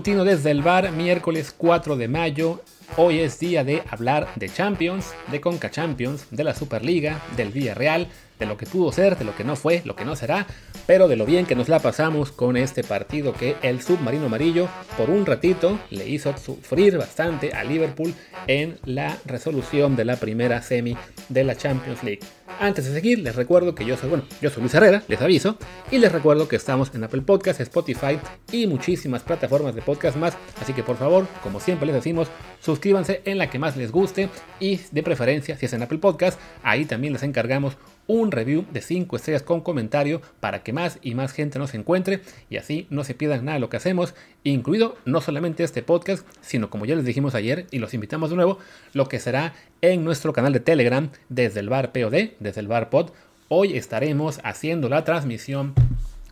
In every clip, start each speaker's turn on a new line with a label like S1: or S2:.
S1: desde el bar, miércoles 4 de mayo. Hoy es día de hablar de Champions, de Conca Champions, de la Superliga, del Villarreal, de lo que pudo ser, de lo que no fue, lo que no será, pero de lo bien que nos la pasamos con este partido que el submarino amarillo por un ratito le hizo sufrir bastante a Liverpool en la resolución de la primera semi de la Champions League. Antes de seguir, les recuerdo que yo soy, bueno, yo soy Luis Herrera, les aviso, y les recuerdo que estamos en Apple Podcasts, Spotify y muchísimas plataformas de podcast más, así que por favor, como siempre les decimos, suscríbanse en la que más les guste y de preferencia, si es en Apple Podcast, ahí también les encargamos un review de 5 estrellas con comentario para que más y más gente nos encuentre y así no se pierdan nada de lo que hacemos, incluido no solamente este podcast, sino como ya les dijimos ayer y los invitamos de nuevo, lo que será en nuestro canal de Telegram desde el bar POD, desde el bar pod. Hoy estaremos haciendo la transmisión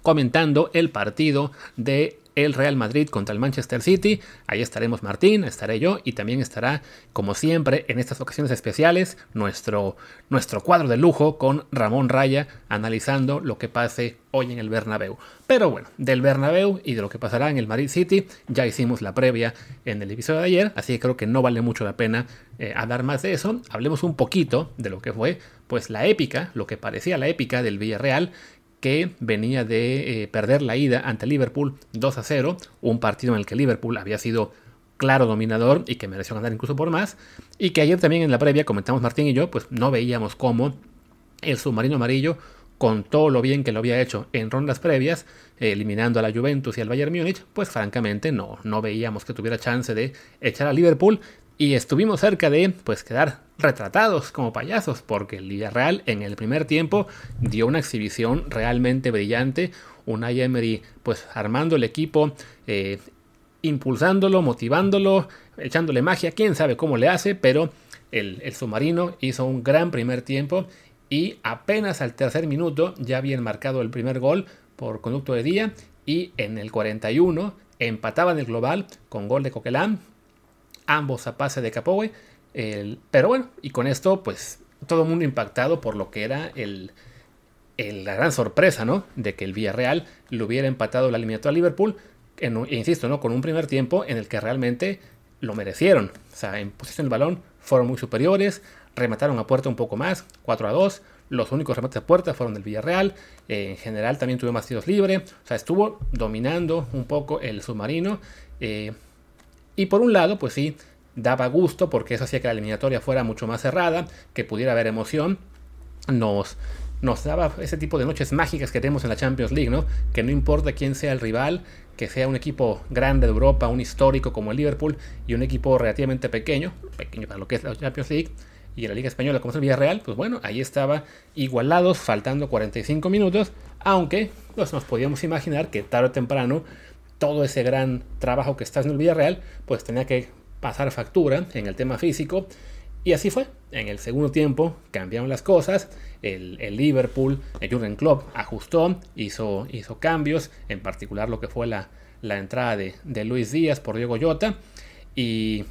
S1: comentando el partido de el Real Madrid contra el Manchester City. Ahí estaremos Martín, estaré yo y también estará, como siempre, en estas ocasiones especiales, nuestro, nuestro cuadro de lujo con Ramón Raya analizando lo que pase hoy en el Bernabéu. Pero bueno, del Bernabéu y de lo que pasará en el Madrid City, ya hicimos la previa en el episodio de ayer, así que creo que no vale mucho la pena eh, hablar más de eso. Hablemos un poquito de lo que fue, pues la épica, lo que parecía la épica del Villarreal, que venía de eh, perder la ida ante Liverpool 2 a 0, un partido en el que Liverpool había sido claro dominador y que mereció ganar incluso por más, y que ayer también en la previa comentamos Martín y yo, pues no veíamos cómo el submarino amarillo, con todo lo bien que lo había hecho en rondas previas, eliminando a la Juventus y al Bayern Múnich, pues francamente no, no veíamos que tuviera chance de echar a Liverpool y estuvimos cerca de pues quedar retratados como payasos porque el Villarreal en el primer tiempo dio una exhibición realmente brillante, un Emery pues armando el equipo, eh, impulsándolo, motivándolo, echándole magia, quién sabe cómo le hace, pero el, el submarino hizo un gran primer tiempo y apenas al tercer minuto ya habían marcado el primer gol por conducto de día y en el 41 empataban el global con gol de Coquelin ambos a pase de Capowe. pero bueno, y con esto, pues todo el mundo impactado por lo que era el, la gran sorpresa, ¿no? De que el Villarreal le hubiera empatado la eliminatoria a Liverpool, en, insisto, ¿no? Con un primer tiempo en el que realmente lo merecieron. O sea, en posición del balón fueron muy superiores, remataron a puerta un poco más, 4 a 2. Los únicos remates a puerta fueron del Villarreal. en general también tuvo más tiros libres. O sea, estuvo dominando un poco el submarino. Eh, y por un lado, pues sí, daba gusto porque eso hacía que la eliminatoria fuera mucho más cerrada, que pudiera haber emoción. Nos, nos daba ese tipo de noches mágicas que tenemos en la Champions League, ¿no? Que no importa quién sea el rival, que sea un equipo grande de Europa, un histórico como el Liverpool y un equipo relativamente pequeño, pequeño para lo que es la Champions League y la Liga Española como es el Villarreal, pues bueno, ahí estaba igualados, faltando 45 minutos, aunque pues nos podíamos imaginar que tarde o temprano todo ese gran trabajo que está en el Villarreal, pues tenía que pasar factura en el tema físico. Y así fue. En el segundo tiempo cambiaron las cosas. El, Liverpool, el Jurgen Klopp ajustó, hizo, hizo cambios, en particular lo que fue la, la entrada de, Luis Díaz por Diego Llota. Y,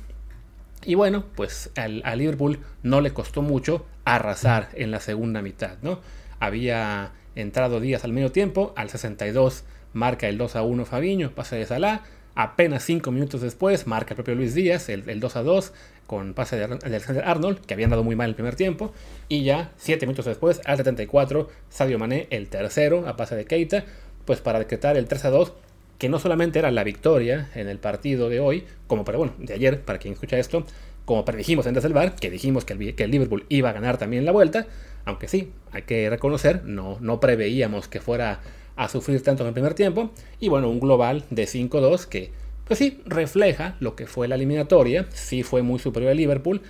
S1: y bueno, pues al, a Liverpool no le costó mucho arrasar en la segunda mitad. ¿no? Había entrado Díaz al medio tiempo, al 62 marca el 2 a 1 Fabiño, pase de Salah. Apenas 5 minutos después marca el propio Luis Díaz el, 2 a 2 con pase de Alexander Arnold, que había andado muy mal el primer tiempo. Y ya 7 minutos después, al 74, Sadio Mané el tercero a pase de Keita, pues para decretar el 3 a 2 que no solamente era la victoria en el partido de hoy, como para, bueno, de ayer, para quien escucha esto, como predijimos en el bar, que dijimos que el, que el, Liverpool iba a ganar también la vuelta, aunque sí, hay que reconocer, no, no preveíamos que fuera a sufrir tanto en el primer tiempo. Y bueno, un global de 5-2 que, pues sí, refleja lo que fue la eliminatoria. Sí fue muy superior a Liverpool.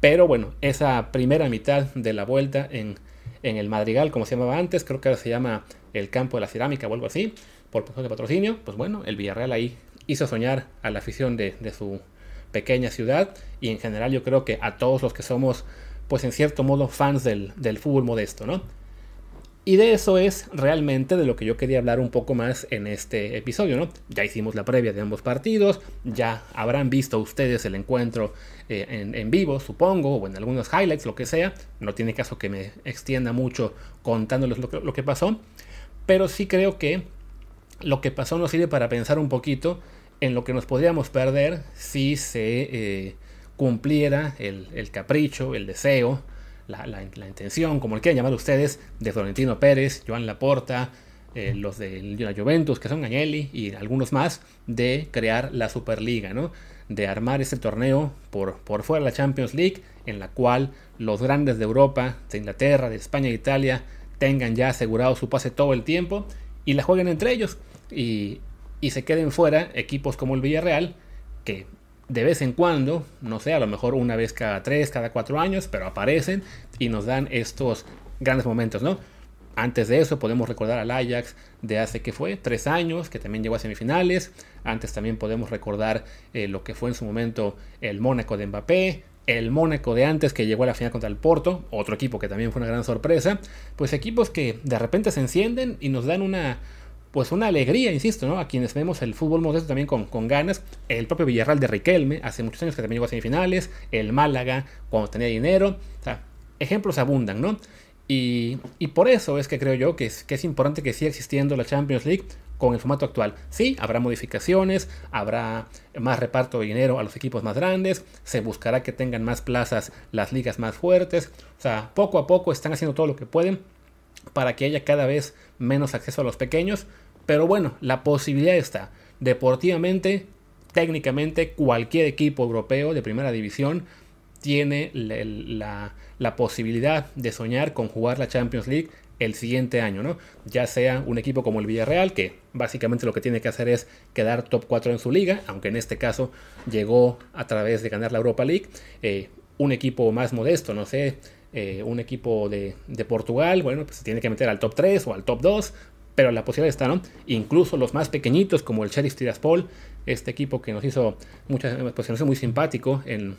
S1: Pero bueno, esa primera mitad de la vuelta en, en el Madrigal, como se llamaba antes, creo que ahora se llama el campo de la cerámica o algo así, por de patrocinio. Pues bueno, el Villarreal ahí hizo soñar a la afición de, de su pequeña ciudad y en general yo creo que a todos los que somos pues en cierto modo fans del, del fútbol modesto, ¿no? Y de eso es realmente de lo que yo quería hablar un poco más en este episodio, ¿no? Ya hicimos la previa de ambos partidos, ya habrán visto ustedes el encuentro eh, en, vivo, supongo, o en algunos highlights, lo que sea. No tiene caso que me extienda mucho contándoles lo que, pasó, pero sí creo que lo que pasó nos sirve para pensar un poquito en lo que nos podríamos perder si se eh, cumpliera el, capricho, el deseo, la, intención, como le quieran llamar ustedes, de Florentino Pérez, Joan Laporta, eh, los de la Juventus, que son Agnelli y algunos más, de crear la Superliga, ¿no? De armar ese torneo por, por fuera de la Champions League, en la cual los grandes de Europa, de Inglaterra, de España e Italia, tengan ya asegurado su pase todo el tiempo y la jueguen entre ellos. Y, y se queden fuera equipos como el Villarreal, que de vez en cuando, no sé, a lo mejor una vez cada tres, cada cuatro años, pero aparecen y nos dan estos grandes momentos, ¿no? Antes de eso podemos recordar al Ajax de hace que fue tres años, que también llegó a semifinales. Antes también podemos recordar eh, lo que fue en su momento el Mónaco de Mbappé, el Mónaco de antes que llegó a la final contra el Porto, otro equipo que también fue una gran sorpresa. Pues equipos que de repente se encienden y nos dan una, pues una alegría, insisto, ¿no? A quienes vemos el fútbol modesto también con, con, ganas. El propio Villarreal de Riquelme, hace muchos años que también llegó a semifinales. El Málaga, cuando tenía dinero. O sea, ejemplos abundan, ¿no? Y, por eso es que creo yo que es, que es importante que siga existiendo la Champions League con el formato actual. Sí, habrá modificaciones, habrá más reparto de dinero a los equipos más grandes, se buscará que tengan más plazas las ligas más fuertes. O sea, poco a poco están haciendo todo lo que pueden para que haya cada vez menos acceso a los pequeños. Pero bueno, la posibilidad está. Deportivamente, técnicamente, cualquier equipo europeo de primera división tiene la, posibilidad de soñar con jugar la Champions League el siguiente año, ¿no? Ya sea un equipo como el Villarreal, que básicamente lo que tiene que hacer es quedar top 4 en su liga, aunque en este caso llegó a través de ganar la Europa League, eh, un equipo más modesto, no sé, eh, un equipo de, Portugal, bueno, pues se tiene que meter al top 3 o al top 2, pero la posibilidad está, ¿no? Incluso los más pequeñitos, como el Sheriff Tiraspol, este equipo que nos hizo, muchas, pues nos hizo muy simpático en,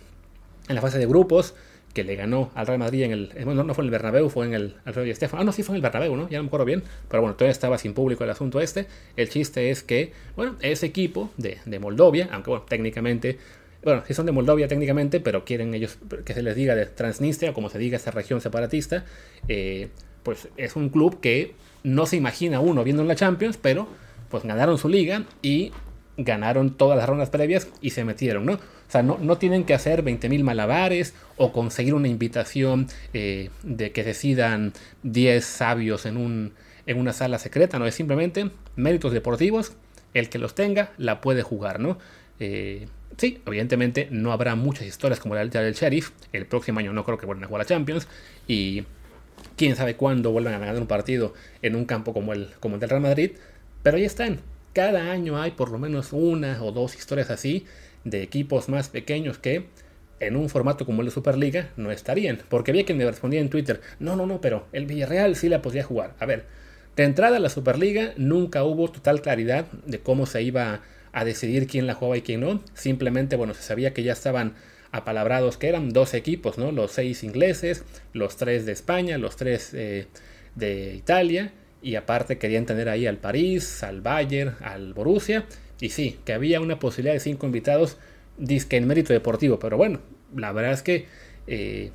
S1: en la fase de grupos, que le ganó al Real Madrid en el. Eh, bueno, no fue en el Bernabéu, fue en el Alfredo y Estefan. Ah, no, sí fue en el Bernabéu, ¿no? Ya no me acuerdo bien. Pero bueno, todavía estaba sin público el asunto este. El chiste es que, bueno, ese equipo de, de Moldovia, aunque bueno, técnicamente. Bueno, sí son de Moldovia técnicamente, pero quieren ellos que se les diga de Transnistria, como se diga esa región separatista. Eh, pues es un club que no se imagina uno viendo en la Champions, pero pues ganaron su liga y ganaron todas las rondas previas y se metieron, ¿no? O sea, no, no tienen que hacer 20.000 malabares o conseguir una invitación eh, de que decidan 10 sabios en, un, en una sala secreta, no es simplemente méritos deportivos, el que los tenga la puede jugar, ¿no? Eh, sí, evidentemente no habrá muchas historias como la del Sheriff, el próximo año no creo que vuelvan a jugar a Champions y quién sabe cuándo vuelvan a ganar un partido en un campo como el, como el del Real Madrid, pero ahí están, cada año hay por lo menos una o dos historias así de equipos más pequeños que en un formato como el de Superliga no estarían. Porque había quien me respondía en Twitter, no, no, no, pero el Villarreal sí la podría jugar. A ver, de entrada a la Superliga nunca hubo total claridad de cómo se iba a decidir quién la jugaba y quién no. Simplemente, bueno, se sabía que ya estaban apalabrados que eran dos equipos, ¿no? Los seis ingleses, los tres de España, los tres eh, de Italia y aparte querían tener ahí al París, al Bayern, al Borussia. Y sí, que había una posibilidad de cinco invitados, disque en mérito deportivo. Pero bueno, la verdad es que eh,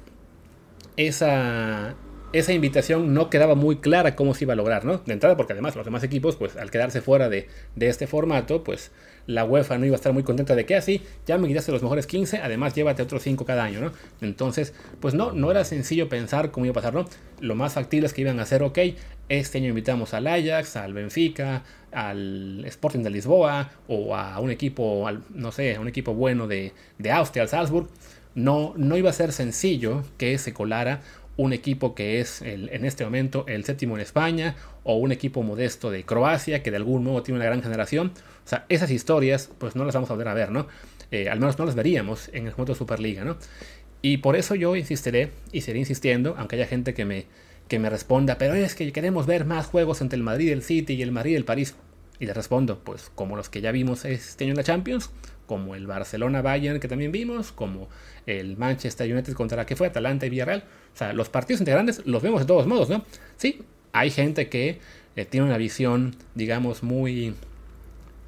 S1: esa, esa invitación no quedaba muy clara cómo se iba a lograr, ¿no? De entrada, porque además los demás equipos, pues al quedarse fuera de, de este formato, pues la UEFA no iba a estar muy contenta de que así, ah, ya me quitaste los mejores 15, además llévate otros 5 cada año, ¿no? Entonces, pues no, no era sencillo pensar cómo iba a pasar, ¿no? Lo más factible es que iban a hacer, ok, este año invitamos al Ajax, al Benfica, al Sporting de Lisboa o a un equipo, no sé, a un equipo bueno de, de Austria, al Salzburg. No, no iba a ser sencillo que se colara un equipo que es en este momento el séptimo en España o un equipo modesto de Croacia que de algún modo tiene una gran generación. O sea, esas historias pues no las vamos a volver a ver, ¿no? Eh, al menos no las veríamos en el modo Superliga, ¿no? Y por eso yo insistiré y seguiré insistiendo, aunque haya gente que me, que me responda, pero es que queremos ver más juegos entre el Madrid, el City y el Madrid, el París. Y le respondo, pues como los que ya vimos este año en la Champions, como el Barcelona-Bayern que también vimos, como el Manchester United contra la que fue Atalanta y Villarreal. O sea, los partidos entre grandes los vemos de todos modos, ¿no? Sí, hay gente que eh, tiene una visión, digamos, muy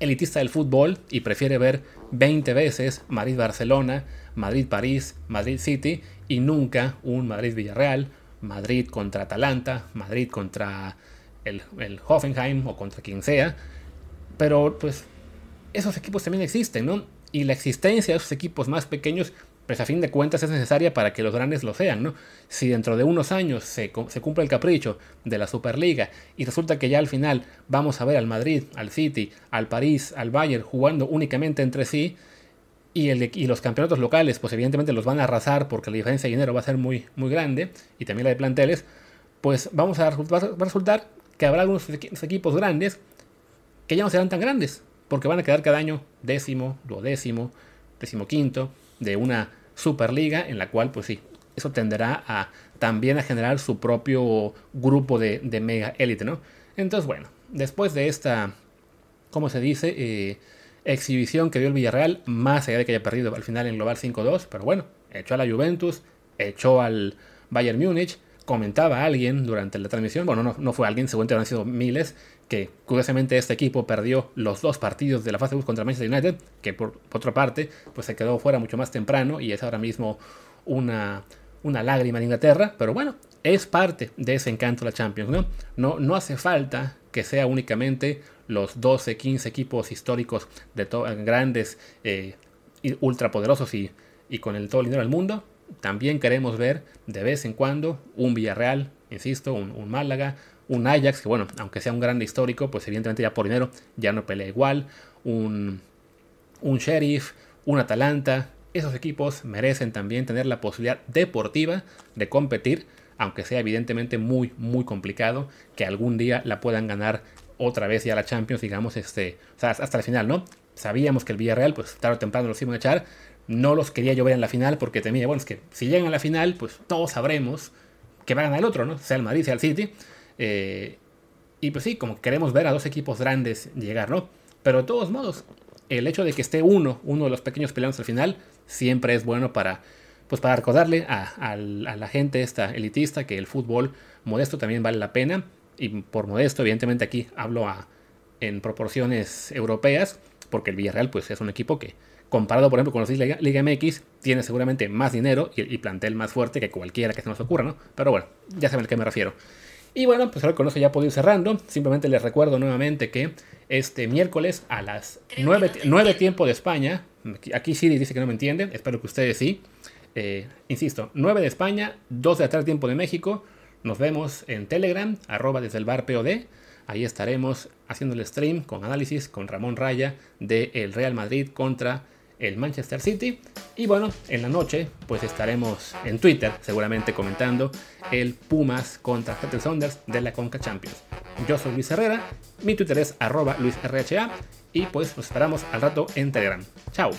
S1: elitista del fútbol y prefiere ver 20 veces Madrid-Barcelona, Madrid-París, Madrid-City y nunca un Madrid-Villarreal, Madrid contra Atalanta, Madrid contra el, el Hoffenheim o contra quien sea. Pero pues esos equipos también existen, ¿no? Y la existencia de esos equipos más pequeños, pues a fin de cuentas es necesaria para que los grandes lo sean, ¿no? Si dentro de unos años se, cumple el capricho de la Superliga y resulta que ya al final vamos a ver al Madrid, al City, al París, al Bayern jugando únicamente entre sí, y, los campeonatos locales, pues evidentemente los van a arrasar porque la diferencia de dinero va a ser muy, muy grande, y también la de planteles, pues vamos va a resultar que habrá algunos equipos grandes que ya no serán tan grandes, porque van a quedar cada año décimo, duodécimo, decimoquinto de una superliga en la cual, pues sí, eso tenderá a también a generar su propio grupo de, mega élite, ¿no? Entonces, bueno, después de esta, ¿cómo se dice? Eh, exhibición que dio el Villarreal, más allá de que haya perdido al final en Global 5-2, pero bueno, echó a la Juventus, echó al Bayern Múnich, comentaba alguien durante la transmisión, bueno, no, no fue alguien, seguramente han sido miles, que curiosamente este equipo perdió los dos partidos de la fase 2 contra Manchester United, que por, otra parte, pues se quedó fuera mucho más temprano y es ahora mismo una, una lágrima en Inglaterra, pero bueno, es parte de ese encanto de la Champions, ¿no? No, no hace falta que sea únicamente los 12, 15 equipos históricos de grandes, eh, ultrapoderosos y, y con el todo el dinero del mundo, también queremos ver de vez en cuando un Villarreal, insisto, un, Málaga, un Ajax, que bueno, aunque sea un grande histórico, pues evidentemente ya por dinero ya no pelea igual, un, un Sheriff, un Atalanta, esos equipos merecen también tener la posibilidad deportiva de competir, aunque sea evidentemente muy, muy complicado que algún día la puedan ganar otra vez ya la Champions, digamos, este, hasta el final, ¿no? Sabíamos que el Villarreal, pues tarde o temprano los iban a echar, no los quería yo ver en la final porque temía, bueno, es que si llegan a la final, pues todos sabremos que va a ganar el otro, ¿no? Sea el Madrid, sea el City. Eh, y pues sí, como queremos ver a dos equipos grandes llegar, ¿no? Pero de todos modos, el hecho de que esté uno, uno de los pequeños peleando al final, siempre es bueno para, pues para recordarle a, la gente esta elitista que el fútbol modesto también vale la pena. Y por modesto, evidentemente aquí hablo a, en proporciones europeas, porque el Villarreal pues es un equipo que comparado por ejemplo con los Liga, Liga MX, tiene seguramente más dinero y, plantel más fuerte que cualquiera que se nos ocurra, ¿no? Pero bueno, ya saben a qué me refiero. Y bueno, pues ahora con eso ya puedo ir cerrando. Simplemente les recuerdo nuevamente que este miércoles a las 9, 9 tiempo de España, aquí Siri dice que no me entienden, espero que ustedes sí. Eh, insisto, 9 de España, 2 de atrás tiempo de México. Nos vemos en Telegram, arroba desde el bar POD. Ahí estaremos haciendo el stream con análisis con Ramón Raya de el Real Madrid contra el Manchester City. Y bueno, en la noche pues estaremos en Twitter seguramente comentando el Pumas contra Seattle Saunders de la Conca Champions. Yo soy Luis Herrera, mi Twitter es arroba LuisRHA y pues nos esperamos al rato en Telegram. Chao.